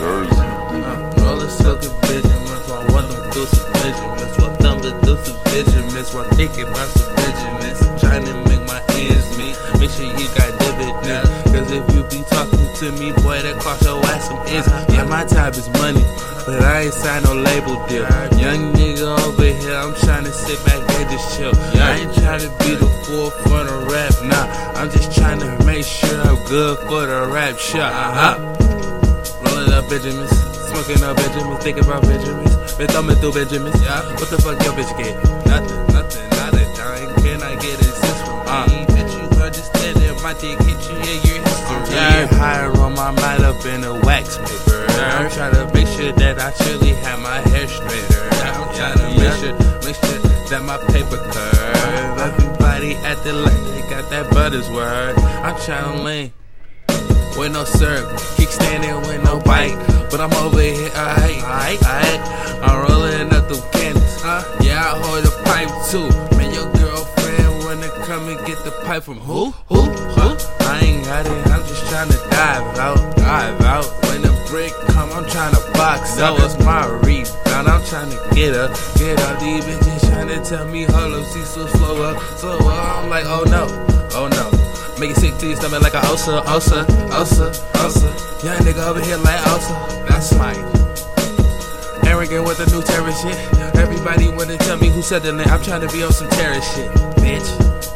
Thursday. Uh, roller silky Benjamins, while one them some Benjamins, to do some Benjamins, while thinking about some Benjamins, trying to make my ends meet. Make sure you got dividends, cause if you be talking to me, boy, that cost your ass some ends. Yeah, my time is money, but I ain't signed no label deal. Young nigga over here, I'm trying to sit back and just chill. I ain't trying to be the forefront of rap, nah. I'm just trying to make sure I'm good for the rap shot. Uh-huh. Benjamins, smoking up Benjamins, thinking about Benjamins. Been thumbing through Benjamins, yeah. What the fuck your bitch get? Nothing, nothing, not a dime. Can I get a sense from uh. me? Bitch, you understand that my dick hit you, yeah, you're history. Yeah, higher on my mind up in a wax paper. I'm trying to make sure that I truly have my hair straighter. I'm trying to make sure, make sure that my paper curve. Everybody acting like they got that butter's word. I'm trying to lean with no syrup, kickstanding with no bite. But I'm over here, alright, alright, alright. I'm rolling up them candles. Uh, yeah, I hold a pipe too. Man, your girlfriend wanna come and get the pipe from who? Who? Who? I ain't got it, I'm just trying to dive out, dive out. When the brick come, I'm trying to box out. It's my rebound, I'm trying to get up, get up. These bitches trying to tell me, hold up, see so slow up, slow up. I'm like, oh no. Make it sick to your stomach like a ulcer, ulcer, ulcer, ulcer. Young nigga over here like ulcer. That's mine. Arrogant with the new terror shit. Everybody wanna tell me who said the name. I'm trying to be on some terror shit, bitch.